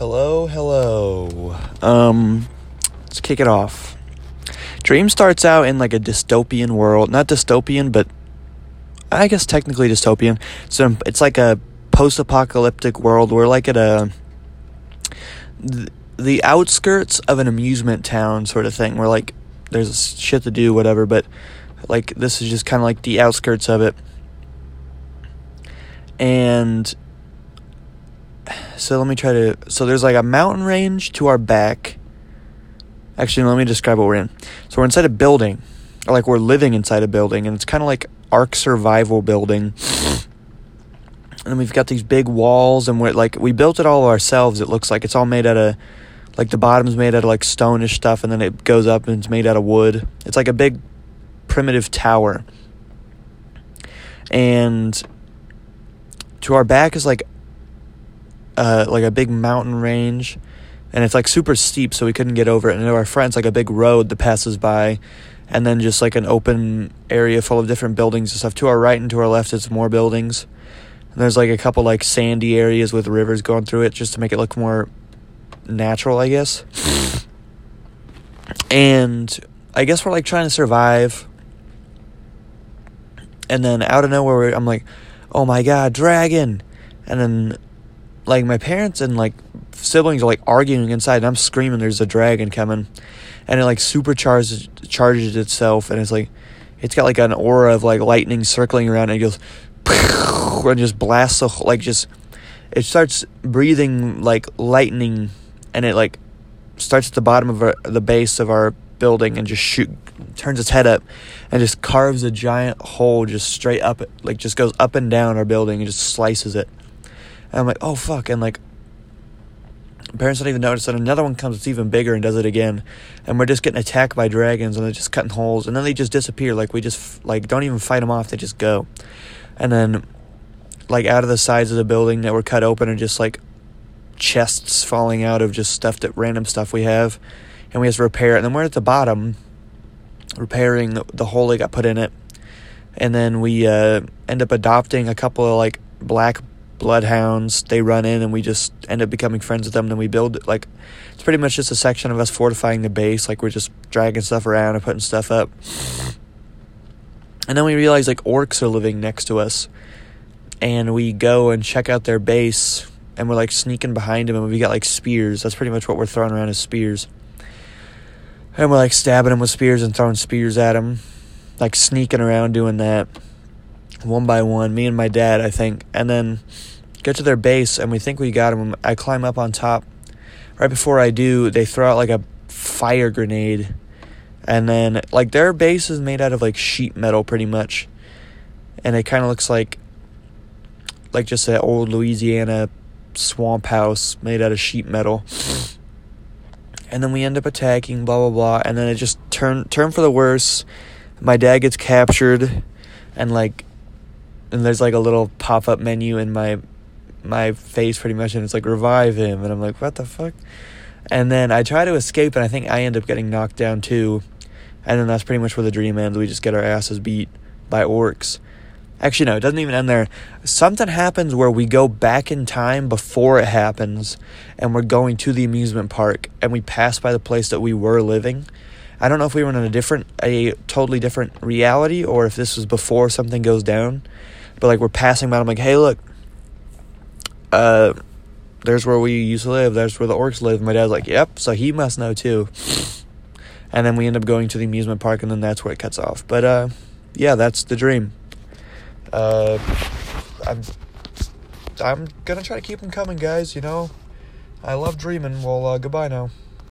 Hello, hello. Um, let's kick it off. Dream starts out in like a dystopian world, not dystopian, but I guess technically dystopian. So it's like a post-apocalyptic world. We're like at a the outskirts of an amusement town sort of thing. Where like there's shit to do, whatever, but like this is just kind of like the outskirts of it. And so let me try to. So there's like a mountain range to our back. Actually, let me describe what we're in. So we're inside a building, or like we're living inside a building, and it's kind of like Ark Survival building. And we've got these big walls, and we're like we built it all ourselves. It looks like it's all made out of like the bottom's made out of like stonish stuff, and then it goes up and it's made out of wood. It's like a big primitive tower. And to our back is like uh, like a big mountain range, and it's like super steep, so we couldn't get over it. And our friends, like a big road that passes by, and then just like an open area full of different buildings and stuff. To our right and to our left, it's more buildings. And there's like a couple like sandy areas with rivers going through it, just to make it look more natural, I guess. And I guess we're like trying to survive. And then out of nowhere, I'm like, oh my god, dragon! And then like my parents and like siblings are like arguing inside and I'm screaming there's a dragon coming. And it like supercharges charges itself and it's like it's got like an aura of like lightning circling around and it goes and just blasts a, like just it starts breathing like lightning and it like starts at the bottom of our, the base of our building and just shoot turns its head up and just carves a giant hole just straight up like just goes up and down our building and just slices it and I'm like, oh fuck, and like parents don't even notice that another one comes that's even bigger and does it again, and we're just getting attacked by dragons and they're just cutting holes. And then they just disappear. Like we just like don't even fight them off; they just go, and then like out of the sides of the building that were cut open are just like chests falling out of just stuff that random stuff we have, and we have to repair it. And then we're at the bottom repairing the, the hole they got put in it, and then we uh, end up adopting a couple of like black bloodhounds. They run in, and we just end up becoming friends with them. Then we build like it's pretty much just a section of us fortifying the base. Like we're just dragging stuff around and putting stuff up. And then we realize like orcs are living next to us, and we go and check out their base, and we're like sneaking behind them, and we got like spears. That's pretty much what we're throwing around as spears. And we're like stabbing them with spears and throwing spears at them, like sneaking around doing that one by one, me and my dad, I think. And then get to their base, and we think we got them. I climb up on top. Right before I do, they throw out like a fire grenade. And then, like, their base is made out of like sheet metal pretty much. And it kind of looks like, like just an old Louisiana swamp house made out of sheet metal. And then we end up attacking, blah blah blah, and then it just turn turn for the worse. My dad gets captured, and like and there's like a little pop up menu in my my face pretty much and it's like revive him and I'm like what the fuck? And then I try to escape and I think I end up getting knocked down too. And then that's pretty much where the dream ends. We just get our asses beat by orcs. Actually no it doesn't even end there. Something happens where we go back in time before it happens and we're going to the amusement park and we pass by the place that we were living. I don't know if we were in a different a totally different reality or if this was before something goes down but like we're passing by, I'm like, hey, look, uh, there's where we used to live. There's where the orcs live. My dad's like, yep. So he must know too. And then we end up going to the amusement park, and then that's where it cuts off. But uh, yeah, that's the dream. Uh, I'm I'm gonna try to keep them coming, guys. You know, I love dreaming. Well, uh, goodbye now.